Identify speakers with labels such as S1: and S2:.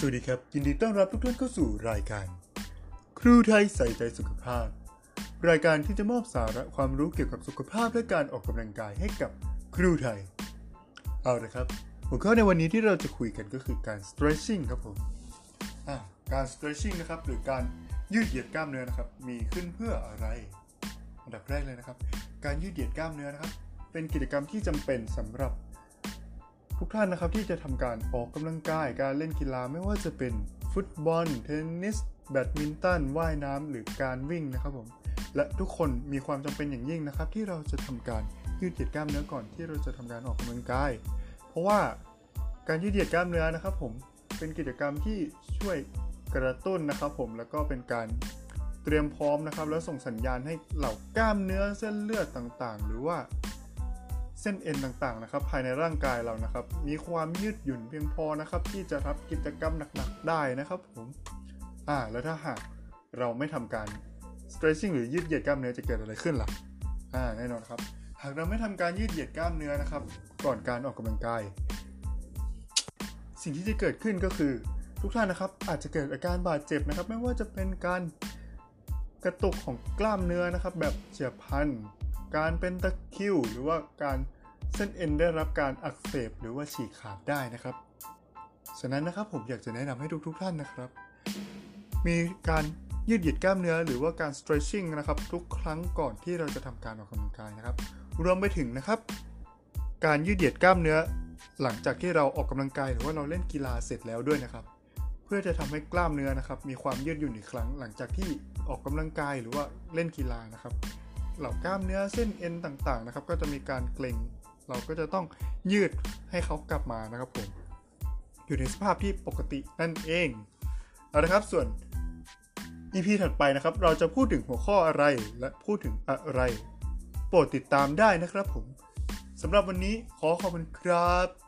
S1: สวัสดีครับ ยินดีต้อนรับทุกท่านเข้าสู่รายการ ครูไทยใส่ใจสุขภาพ รายการที่จะมอบสาระความรู้เกี่ยวกับสุขภาพและการออกกำลังกายให้กับครูไทย เอาละครับหัวข้อในวันนี้ที่เราจะคุยกันก็คือการ stretching ครับผมการ stretching นะครับหรือการยืดเหยียดกล้ามเนื้อนะครับ มีขึ้นเพื่ออะไรอันดับแรกเลยนะครับ การยืดเหยียดกล้ามเนื้อนะครับ เป็นกิจกรรมที่จำเป็นสำหรับ ทุกท่านนะครับที่จะทำการออกกำลังกายการเล่นกีฬาไม่ว่าจะเป็นฟุตบอล เทนนิส แบดมินตัน ว่ายน้ำหรือการวิ่งนะครับผม และทุกคนมีความจำเป็นอย่างยิ่งนะครับ ที่เราจะทำการยืดเหยียดกล้ามเนื้อก่อนที่เราจะทำการออกกำลังกาย เพราะว่าการยืดเหยียดกล้ามเนื้อนะครับ ผมเป็นกิจกรรมที่ช่วยกระตุ้นนะครับ ผมแล้วก็เป็นการเตรียมพร้อมนะครับ แล้วส่งสัญญาณให้เหล่ากล้ามเนื้อเส้นเลือดต่างๆ หรือว่า เส้นเอ็นต่างๆนะครับภายในร่างกายเรานะครับ มีความยืดหยุ่นเพียงพอนะครับ ที่จะรับกิจกรรมหนักๆได้นะครับผมอ่าแล้วถ้าหากเราไม่ทำการ stretching หรือยืดเหยียดกล้ามเนื้อจะเกิดอะไรขึ้นล่ะอ่าแน่นอนครับ หากเราไม่ทำการยืดเหยียดกล้ามเนื้อนะครับ ก่อนการออกกำลังกาย สิ่งที่จะเกิดขึ้นก็คือ ทุกท่านนะครับ อาจจะเกิดอาการบาดเจ็บนะครับ ไม่ว่าจะเป็นการกระตุกของกล้ามเนื้อนะครับ แบบเฉียบพลันการเป็นตะคิวหรือว่าการ เส้นเอ็นได้รับการอักเสบหรือว่าฉีกขาดได้นะครับ ฉะนั้นนะครับผมอยากจะแนะนำให้ทุกๆท่านนะครับ มีการยืดเหยียดกล้ามเนื้อหรือว่าการ stretching นะครับทุกครั้งก่อนที่เราจะทำการออกกำลังกายนะครับ รวมไปถึงนะครับ การยืดเหยียดกล้ามเนื้อ หลังจากที่เราออกกำลังกายหรือว่าเราเล่นกีฬาเสร็จแล้วด้วยนะครับ เพื่อจะทำให้กล้ามเนื้อนะครับ มีความยืดหยุ่นอีกครั้ง หลังจากที่ออกกำลังกายหรือว่าเล่นกีฬานะครับ เหล่ากล้ามเนื้อเส้นเอ็นต่างๆนะครับ ก็จะมีการเกร็ง เราก็จะต้องยืดให้เขากลับมานะครับผม อยู่ในสภาพที่ปกตินั่นเองเอาละครับส่วน EP ถัดไปนะครับ เราจะพูดถึงหัวข้ออะไรและพูดถึงอะไร โปรดติดตามได้นะครับผมสำหรับวันนี้ขอขอบคุณครับ